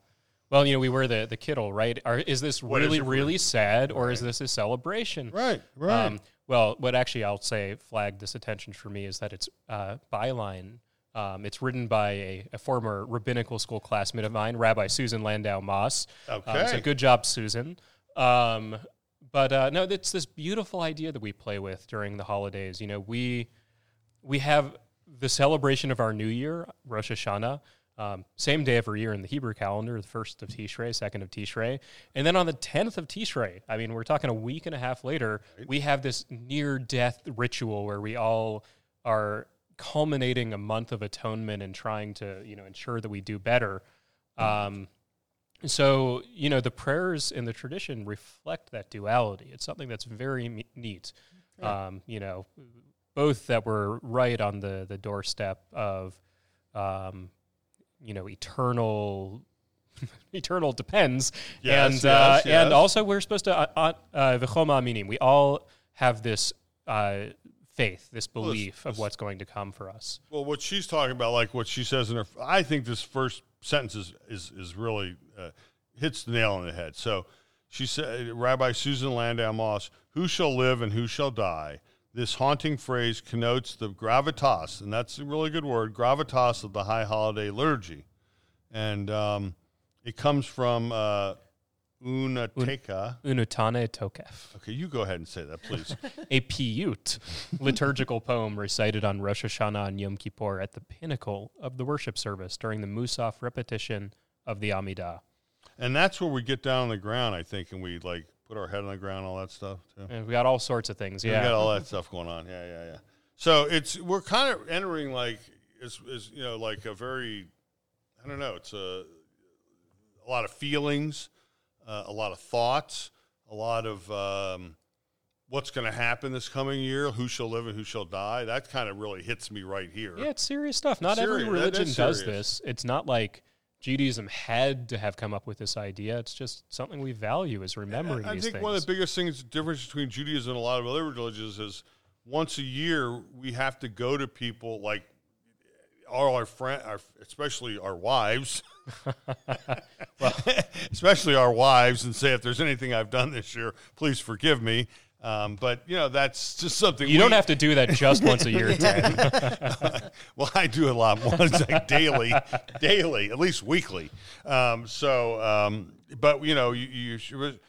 well, you know, we wear the the kittel, right? Are, is this What is really really sad, or is this a celebration? Right, right. Um, well, what actually I'll say flagged this attention for me is that it's uh, byline. Um, it's written by a, a former rabbinical school classmate of mine, Rabbi Susan Landau Moss. Um, Okay. so good job, Susan. Um, but uh, no, it's this beautiful idea that we play with during the holidays. You know, we we have the celebration of our new year, Rosh Hashanah, um, same day every year in the Hebrew calendar, the first of Tishrei, second of Tishrei, and then on the tenth of Tishrei. I mean, we're talking a week and a half later. We have this near-death ritual where we all are culminating a month of atonement and trying to, you know, ensure that we do better. Um, so, you know, the prayers in the tradition reflect that duality. It's something that's very me- neat. Um, you know, both that were right on the, the doorstep of, um, you know, eternal, eternal depends. Yes, and, uh, yes, yes. and also we're supposed to, uh, uh, v'choma meaning, we all have this uh, faith, this belief of what's going to come for us. Well, what she's talking about, like what she says in her, I think this first sentence is is, is really uh, hits the nail on the head. So she said, Rabbi Susan Landau Moss, "Who shall live and who shall die." This haunting phrase connotes the gravitas, and that's a really good word, gravitas of the high holiday liturgy, and um, it comes from uh, Unateka. Unetaneh Tokef. Okay, you go ahead and say that, please. a piyut, liturgical poem recited on Rosh Hashanah and Yom Kippur at the pinnacle of the worship service during the Musaf repetition of the Amidah. and that's where we get down on the ground, I think, and we like put our head on the ground, all that stuff too. And we got all sorts of things. Yeah, We got all that stuff going on. Yeah, yeah, yeah. So it's we're kind of entering like is is you know like a very I don't know. It's a a lot of feelings, uh, a lot of thoughts, a lot of um, what's going to happen this coming year. Who shall live and who shall die? That kind of really hits me right here. Yeah, it's serious stuff. Not Serious. every religion does this. It's not like Judaism had to have come up with this idea. It's just something we value is remembering I these think things. one of the biggest things, the difference between Judaism and a lot of other religions is once a year we have to go to people like all our friend, our, especially our wives, especially our wives, and say if there's anything I've done this year, please forgive me. Um, but you know that's just something you don't have to do that just once a year, well, I do a lot more. It's like daily, daily, at least weekly. Um, so, um, but you know, you, you should-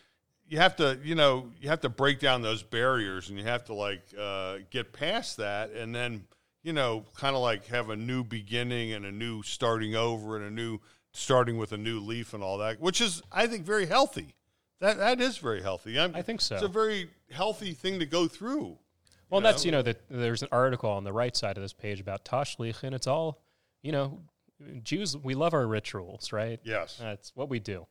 you have to, you know, you have to break down those barriers, and you have to like uh, get past that, and then you know, kind of like have a new beginning and a new starting over, and a new starting with a new leaf and all that, which is, I think, very healthy. That that is very healthy. I'm, I think so. It's a very healthy thing to go through. Well, know? that's you know that there's an article on the right side of this page about Tashlich, and it's all, you know, Jews. We love our rituals, right? Yes. That's what we do.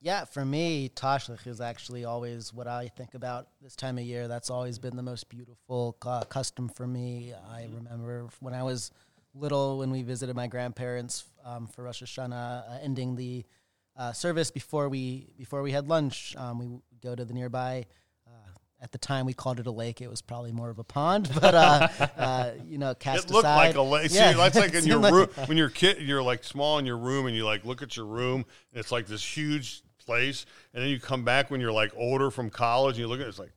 Yeah, for me, Tashlich is actually always what I think about this time of year. That's always been the most beautiful uh, custom for me. I remember when I was little, when we visited my grandparents um, for Rosh Hashanah, uh, ending the uh, service before we before we had lunch. Um, we go to the nearby. Uh, at the time, we called it a lake. It was probably more of a pond, but uh, uh, you know, cast It looked aside. like a lake. Yeah, See, that's like in your room when you're kid. You're like small in your room, and you like look at your room. And it's like this huge place, and then you come back when you're like older from college, and you look at it, it's like,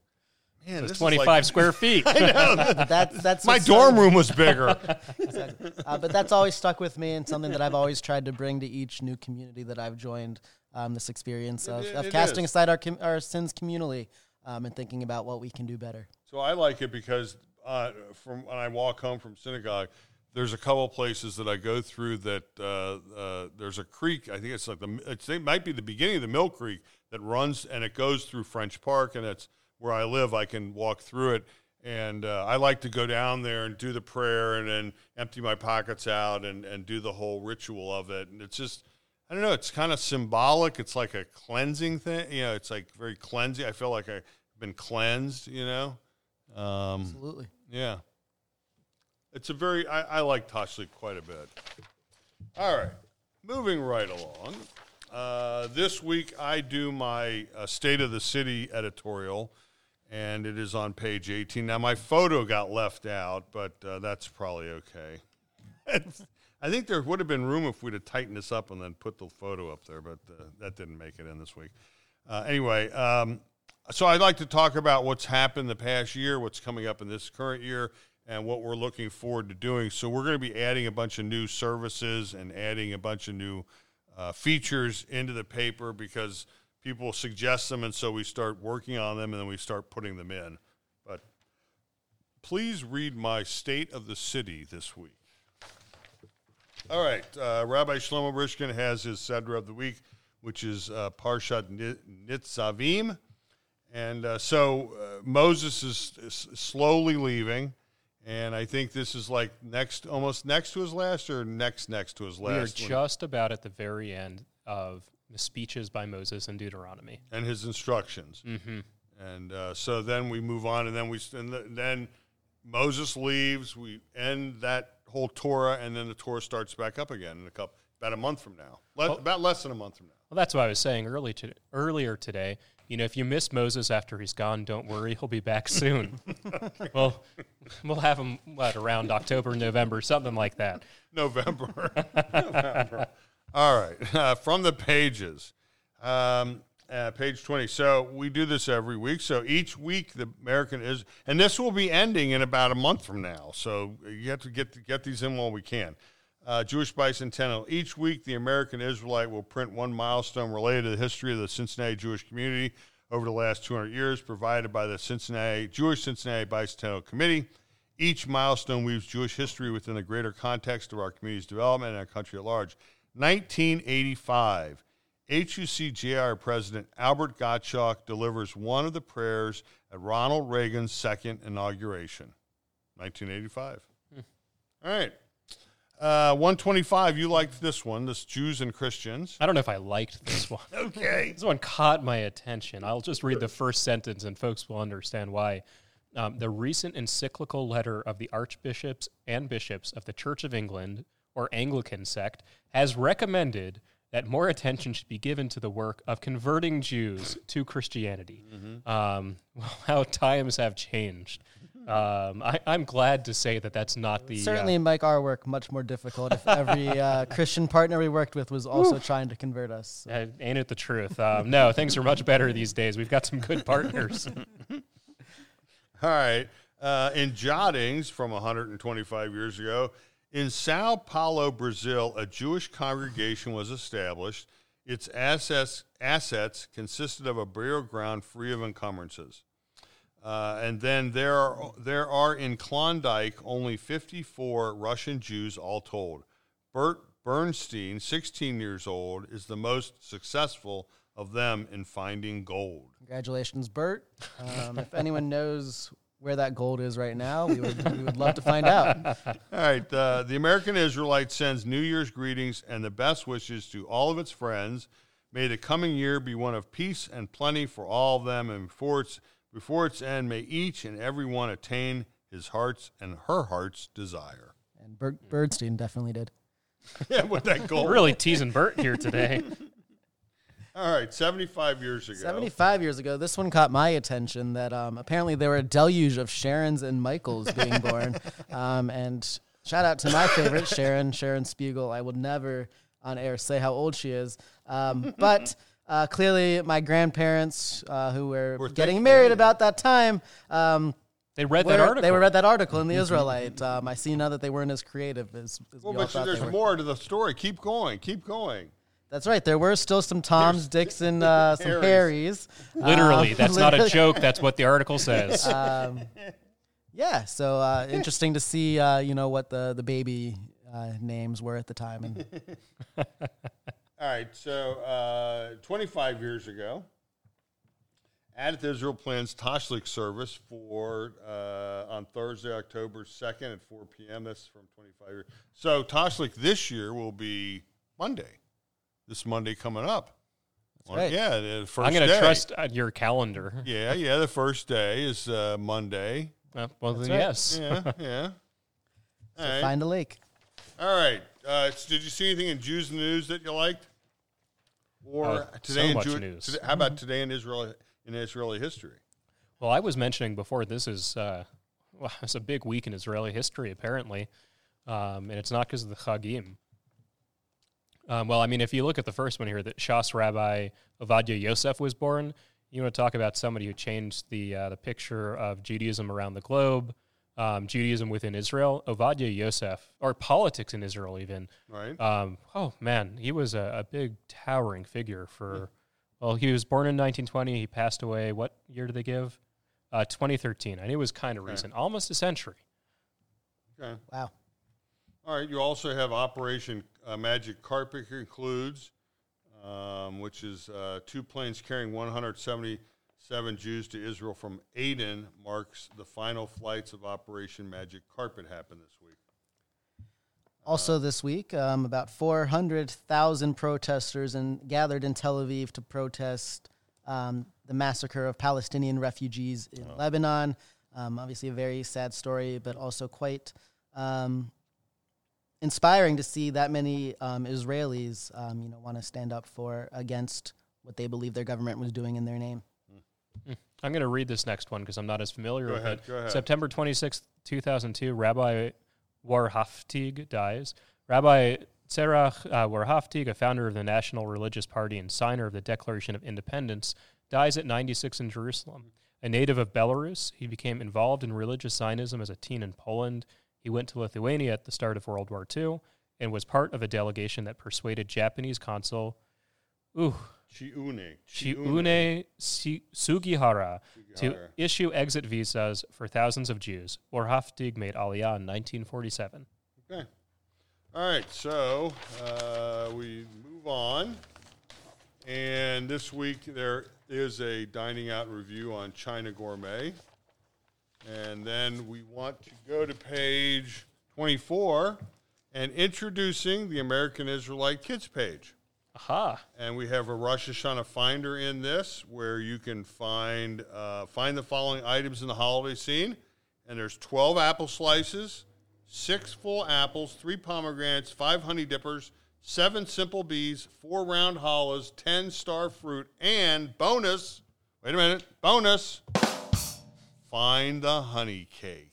man, this is Twenty like- five square feet. That's that's My dorm so- room was bigger. exactly. Uh, but that's always stuck with me and something that I've always tried to bring to each new community that I've joined. Um, this experience of, It- of it casting is. aside our com- our sins communally um, and thinking about what we can do better. so I like it because uh, from when I walk home from synagogue, there's a couple places that I go through that uh, uh, there's a creek. I think it's like the it's, it might be the beginning of the Mill Creek that runs and it goes through French Park and it's where I live, I can walk through it. And uh, I like to go down there and do the prayer and then empty my pockets out and, and do the whole ritual of it. And it's just, I don't know, it's kind of symbolic. It's like a cleansing thing. You know, it's like very cleansing. I feel like I've been cleansed, you know? Um, Absolutely. yeah. It's a very, I, I like Tosh quite a bit. All right. Moving right along. Uh, this week I do my uh, State of the City editorial, and it is on page 18. Now, my photo got left out, but uh, that's probably okay. I think there would have been room if we'd have tightened this up and then put the photo up there, but uh, that didn't make it in this week. Uh, anyway, um, so I'd like to talk about what's happened the past year, what's coming up in this current year, and what we're looking forward to doing. So we're going to be adding a bunch of new services and adding a bunch of new uh, features into the paper because people suggest them, and so we start working on them, and then we start putting them in. But please read my State of the City this week. All right, uh, Rabbi Shlomo Riskin has his Sedra of the week, which is uh, Parshat Nitzavim. And uh, so uh, Moses is, is, slowly leaving, and I think this is like next, almost next to his last, or next next to his last. We are just about at the very end of the speeches by Moses in Deuteronomy and his instructions. Mm-hmm. And uh, so then we move on, and then we and then Moses leaves. We end that whole Torah, and then the Torah starts back up again in a couple about a month from now, Le- well, about less than a month from now. Well, that's what I was saying early to, earlier today you know, if you miss Moses after he's gone, don't worry, he'll be back soon. well, we'll have him what around October, November, something like that. November. November. All right, uh, from the pages, um, uh, page twenty. So we do this every week. So each week, the American is, and this will be ending in about a month from now. So you have to get get these in while we can. Uh, Jewish Bicentennial. Each week, the American Israelite will print one milestone related to the history of the Cincinnati Jewish community over the last 200 years, provided by the Cincinnati Jewish Cincinnati Bicentennial Committee. Each milestone weaves Jewish history within the greater context of our community's development and our country at large. 1985, HUC President Alfred Gottschalk delivers one of the prayers at Ronald Reagan's second inauguration. 1985. Hmm. All right. Uh, 125, you liked this one, this Jews and Christians. I don't know if I liked this one. okay. This one caught my attention. I'll just read the first sentence and folks will understand why. Um, the recent encyclical letter of the archbishops and bishops of the Church of England, or Anglican sect, has recommended that more attention should be given to the work of converting Jews to Christianity. Mm-hmm. Um, well, how times have changed. Um, I, am glad to say that that's not the certainly uh, make our work much more difficult if every uh, Christian partner we worked with was also trying to convert us. So. Uh, ain't it the truth? Um, no, things are much better these days. We've got some good partners. All right. Uh, in Jottings from 125 years ago, in Sao Paulo, Brazil, a Jewish congregation was established. Its assets, assets consisted of a burial ground free of encumbrances. Uh, and then there are, there are in Klondike only 54 Russian Jews all told. Bert Bernstein, 16 years old, is the most successful of them in finding gold. Congratulations, Bert. Um, if anyone knows where that gold is right now, we would, we would love to find out. All right. Uh, the American Israelite sends New Year's greetings and the best wishes to all of its friends. May the coming year be one of peace and plenty for all of them, and before its before its end, may each and every one attain his heart's and her heart's desire. And Bert Bernstein definitely did. yeah, with that goal. really teasing Bert here today. All right, 75 years ago. 75 years ago, this one caught my attention that um, apparently there were a deluge of Sharons and Michaels being born. Um, and shout out to my favorite, Sharon, Sharon Spiegel. I will never on air say how old she is. Um, but uh, clearly, my grandparents, uh, who were, were getting married about that time, um, they read that article. They read that article in the Israelite. Um, I see now that they weren't as creative as. as well, we but there's more to the story. Keep going. Keep going. That's right. There were still some Toms, Dicks, and uh, some Harrys. Literally, um, that's literally. not a joke. That's what the article says. Um, yeah. So uh, interesting to see, uh, you know, what the the baby uh, names were at the time. And All right, so uh, 25 years ago, Adath Israel plans Tashlik service for uh, on Thursday, October 2nd at 4 p.m. That's from 25 years. So Tashlik this year will be Monday. This Monday coming up. Well, right. Yeah, the first I'm going to trust uh, your calendar. Yeah, yeah. The first day is uh, Monday. Uh, well, then, right. yes. Yeah, yeah. All right. Find a lake. All right. Uh, did you see anything in Jews in news that you liked? Or Uh, today so in much Jew- news. today- how about today in Israel in Israeli history? Well, I was mentioning before this is uh, well, it's a big week in Israeli history apparently, um, and it's not because of the Chagim. Um, well, I mean, if you look at the first one here, that Shas Rabbi Ovadia Yosef was born. You want to talk about somebody who changed the uh, the picture of Judaism around the globe, um, Judaism within Israel. Ovadia Yosef, or politics in Israel, even. Right. Um, oh man, he was a, a big towering figure for. Well, he was born in 1920. He passed away. What year did they give? Uh, 2013. I knew it was kind of Okay. recent, almost a century. okay. Wow. All right. You also have Operation uh, Magic Carpet concludes, um, which is uh, two planes carrying 177 Jews to Israel from Aden marks the final flights of Operation Magic Carpet happen this week. Also, this week, um, about 400,000 protesters and gathered in Tel Aviv to protest um, the massacre of Palestinian refugees in Lebanon. Um, obviously, a very sad story, but also quite um, inspiring to see that many um, Israelis, um, you know, want to stand up for against what they believe their government was doing in their name. I'm going to read this next one because I'm not as familiar Go with ahead, it. go ahead. September 26th, 2002, Rabbi Warhaftig dies. Rabbi Tzerach uh, Warhaftig, a founder of the National Religious Party and signer of the Declaration of Independence, dies at 96 in Jerusalem. A native of Belarus, he became involved in religious Zionism as a teen in Poland. He went to Lithuania at the start of World War II and was part of a delegation that persuaded Japanese consul ooh, Chiune. Chiune Si- Sugihara to issue exit visas for thousands of Jews. Warhaftig made Aliyah in 1947. Okay. All right, so uh, we move on. And this week there is a dining out review on China Gourmet. And then we want to go to page 24 and introducing the American Israelite Kids page. Aha. And we have a Rosh Hashanah finder in this where you can find uh, find the following items in the holiday scene. And there's 12 apple slices, six full apples, three pomegranates, five honey dippers, seven simple bees, four round challahs, 10 star fruit, and bonus, wait a minute, bonus, find the honey cake.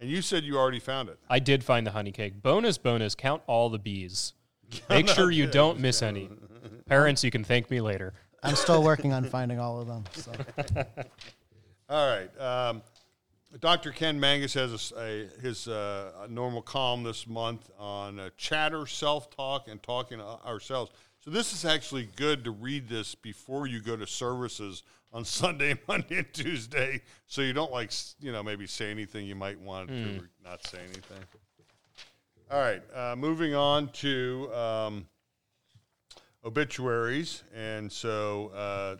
And you said you already found it. I did find the honey cake. Bonus, bonus, count all the bees. Make sure you don't miss any. Parents, you can thank me later. I'm still working on finding all of them. So. All right. Um, Dr. Ken Mangus has a s- a, his uh, a normal column this month on uh, chatter, self talk, and talking ourselves. So this is actually good to read this before you go to services on Sunday, Monday, and Tuesday, so you don't like you know maybe say anything you might want to or not say anything. All right. Uh, moving on to um, obituaries, and so uh,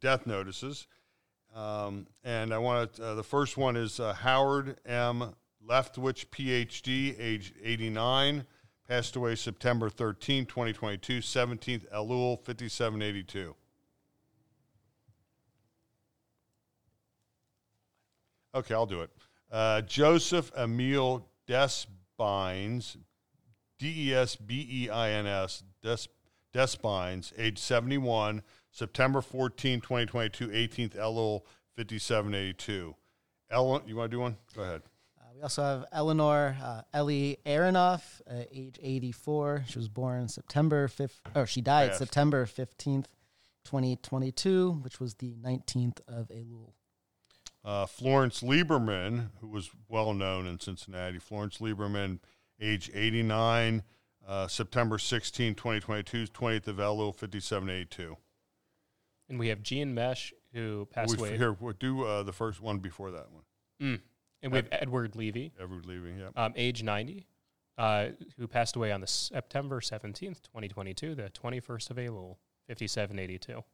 death notices. Um, and I want to, uh, the first one is uh, Howard M. Leftwich, PhD, age 89, passed away September 13, 2022, 17th Elul, 5782. Okay, I'll do it. Uh, Joseph Emil Desbeins, D E S B E I N S, Des, Despines, age 71, September 14, 2022, 18th Elul, 5782. Ellen, you want to do one? Go ahead. Uh, we also have Eleanor uh, Ellie Aronoff, uh, age 84. She was born September 5th, or she died. September 15th, 2022, which was the 19th of Elul. Uh, Florence Lieberman, who was well known in Cincinnati. Florence Lieberman, age 89, uh, September 16, 2022, 20th of Elul, 5782. And we have Gene Mesh, who passed We, away. here, we'll do uh, the first one before that one. Mm. And we have Edward Levy, Edward Levy, yeah. um, age 90, uh, who passed away on the September 17th, 2022, the 21st of Elul, 5782.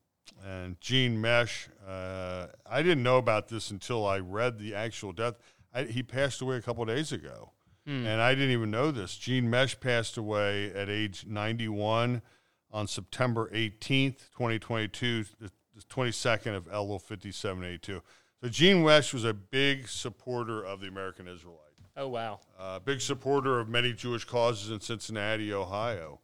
And Gene Mesh. Uh, I didn't know about this until I read the actual death. I, he passed away a couple days ago, and I didn't even know this. Gene Mesh passed away at age 91 on September 18th, 2022, the, the 22nd of Elul 5782. So Gene Mesh was a big supporter of the American Israelite Oh wow. uh, big supporter of many Jewish causes in Cincinnati, Ohio.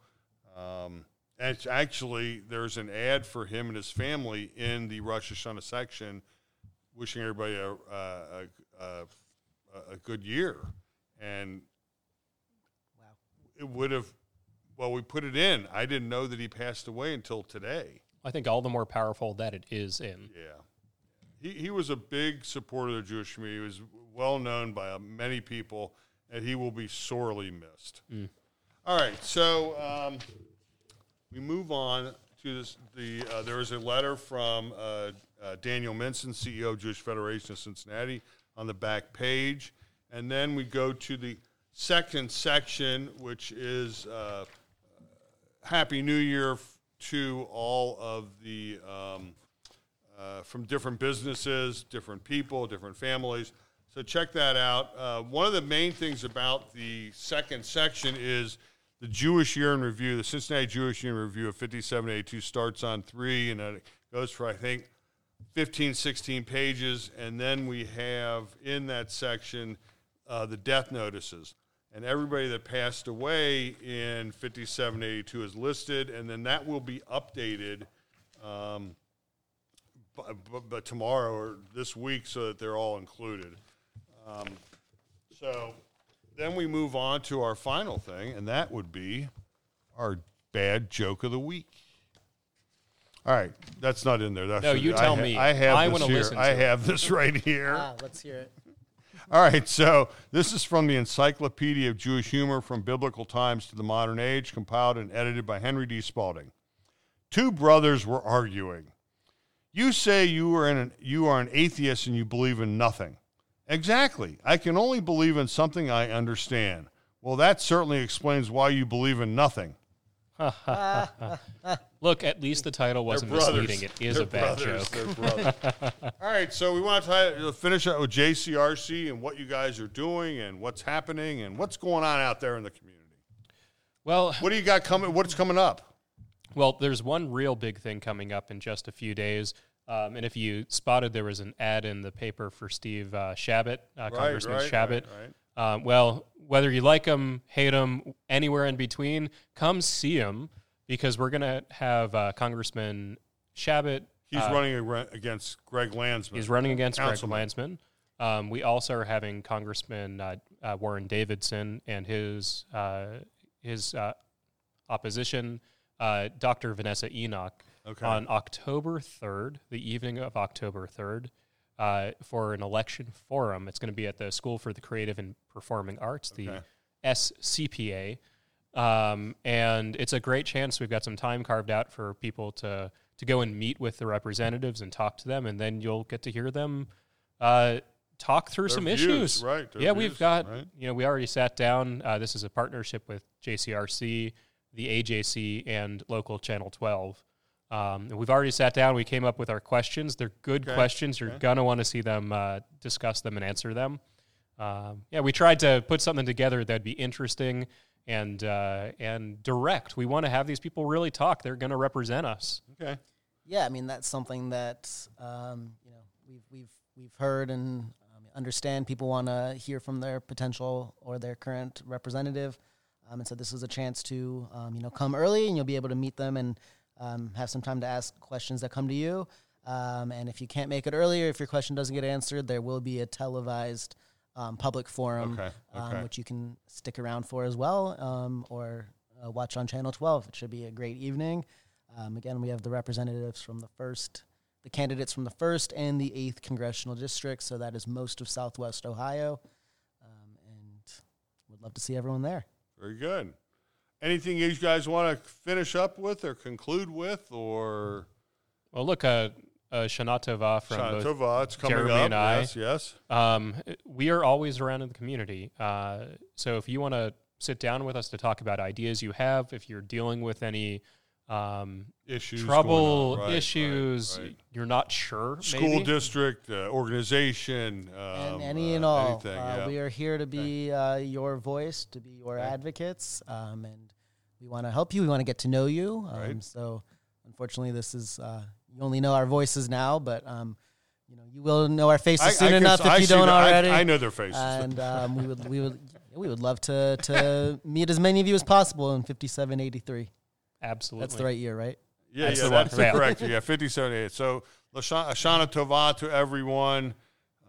Um, it's actually, there's an ad for him and his family in the Rosh Hashanah section, wishing everybody a, a, a, a, good year. And Wow. it would have, well, we put it in. I didn't know that he passed away until today. I think all the more powerful that it is in. Yeah. He, he was a big supporter of the Jewish community. He was well known by many people, and he will be sorely missed. All right, so um, we move on to this. The uh, there is a letter from uh, uh, Danielle Minson, CEO of Jewish Federation of Cincinnati, on the back page, and then we go to the second section, which is uh, Happy New Year to all of the um, uh, from different businesses, different people, different families. So check that out. Uh, one of the main things about the second section is the Jewish Year in Review. The Cincinnati Jewish Year in Review of 5782 starts on three, and it goes for, I think, 15, 16 pages. And then we have in that section uh, the death notices. And everybody that passed away in 5782 is listed, and then that will be updated um, but, tomorrow or this week so that they're all included. Um, so then we move on to our final thing, and that would be our bad joke of the week. All right, that's not in there. That's No, you I tell ha- me. I have I this wanna here. listen I to it. have this right here. Ah, let's hear it. All right, so this is from the Encyclopedia of Jewish Humor from Biblical Times to the Modern Age, compiled and edited by Henry D. Spalding. Two brothers were arguing. You say you are an you are an atheist and you believe in nothing. Exactly. I can only believe in something I understand. Well, that certainly explains why you believe in nothing. Look, at least the title wasn't misleading. It is They're a bad brothers. joke. All right, so we want to finish up with JCRC and what you guys are doing and what's happening and what's going on out there in the community. Well, What do you got coming? What's coming up? Well, there's one real big thing coming up in just a few days. Um, and if you spotted, there was an ad in the paper for Steve uh, Chabot, uh, Congressman right, Chabot. right, right. Um, well, whether you like him, hate him, anywhere in between, come see him because we're going to have uh, Congressman Chabot. He's uh, running against Greg Landsman. He's running against Councilman. Greg Landsman. Um, we also are having Congressman uh, uh, Warren Davidson and his uh, his uh, opposition, uh, Dr. Vanessa Enoch, Okay. on October 3rd, the evening of October 3rd, uh, for an election forum. It's going to be at the School for the Creative and Performing Arts, the Okay. SCPA. Um, and it's a great chance. We've got some time carved out for people to to go and meet with the representatives and talk to them, and then you'll get to hear them uh, talk through Their some views, issues. right, their yeah, views, we've got. right. You know, we already sat down. Uh, this is a partnership with JCRC, the AJC, and local Channel 12. Um, and we've already sat down. We came up with our questions. They're good Okay, questions. You're okay. gonna want to see them, uh, discuss them, and answer them. Um, yeah, we tried to put something together that'd be interesting and uh, and direct. We want to have these people really talk. They're going to represent us. Okay. Yeah, I mean that's something that um, you know we've we've we've heard and um, understand. People want to hear from their potential or their current representative, um, and so this is a chance to um, you know come early and you'll be able to meet them and um, have some time to ask questions that come to you. Um, and if you can't make it earlier, if your question doesn't get answered, there will be a televised um, public forum, Okay, Um, okay. which you can stick around for as well, um, or uh, watch on Channel 12. It should be a great evening. Um, again, we have the representatives from the first, the candidates from the first and the eighth congressional district. So that is most of Southwest Ohio, um, and would love to see everyone there. Very good. Anything you guys want to finish up with or conclude with or Well, look, uh, uh, Shana Tova from Shana Tova, it's coming Jeremy up. and I. Yes, yes. Um, we are always around in the community. Uh, so if you want to sit down with us to talk about ideas you have, if you're dealing with any um, issues, going trouble, on. Right, right, issues. right. You're not sure. School maybe. district, uh, organization, um, and any uh, and all. anything, uh, yeah. We are here to be uh, your voice, to be your Okay. advocates, um, and we want to help you. We want to get to know you. Um, Right. So, unfortunately, this is uh, you only know our voices now, but um, you know you will know our faces I- soon I can- enough I if you don't the- I- already. I, know their faces. and um, we would we would we would love to to meet as many of you as possible in 5783. Absolutely. That's the right year, right? Yeah, That's yeah, the one. that's Yeah. correct. Yeah, 5788. So, Lashana Ashana Tova to everyone.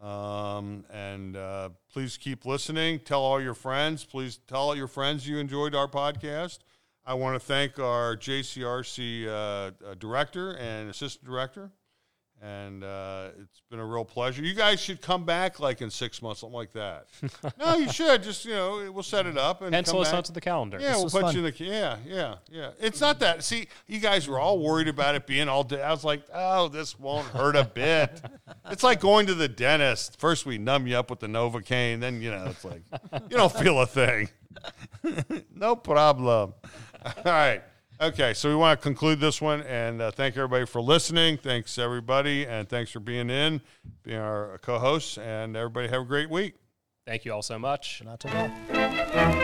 Um, and uh, please keep listening. Tell all your friends. Please tell all your friends you enjoyed our podcast. I want to thank our JCRC uh, uh, director and assistant director. And uh, it's been a real pleasure. You guys should come back like in six months, something like that. no, you should. Just, you know, we'll set it up and Pencil us onto the calendar. Yeah, we'll put fun. you in the yeah, yeah, yeah. It's not that. See, you guys were all worried about it being all day. I was like, oh, this won't hurt a bit. it's like going to the dentist. First, we numb you up with the Novocaine, then you know it's like you don't feel a thing. no problem. All right. Okay, so we want to conclude this one and uh, thank everybody for listening. Thanks everybody, and thanks for being in, being our co-hosts, and everybody have a great week. Thank you all so much. Not to go.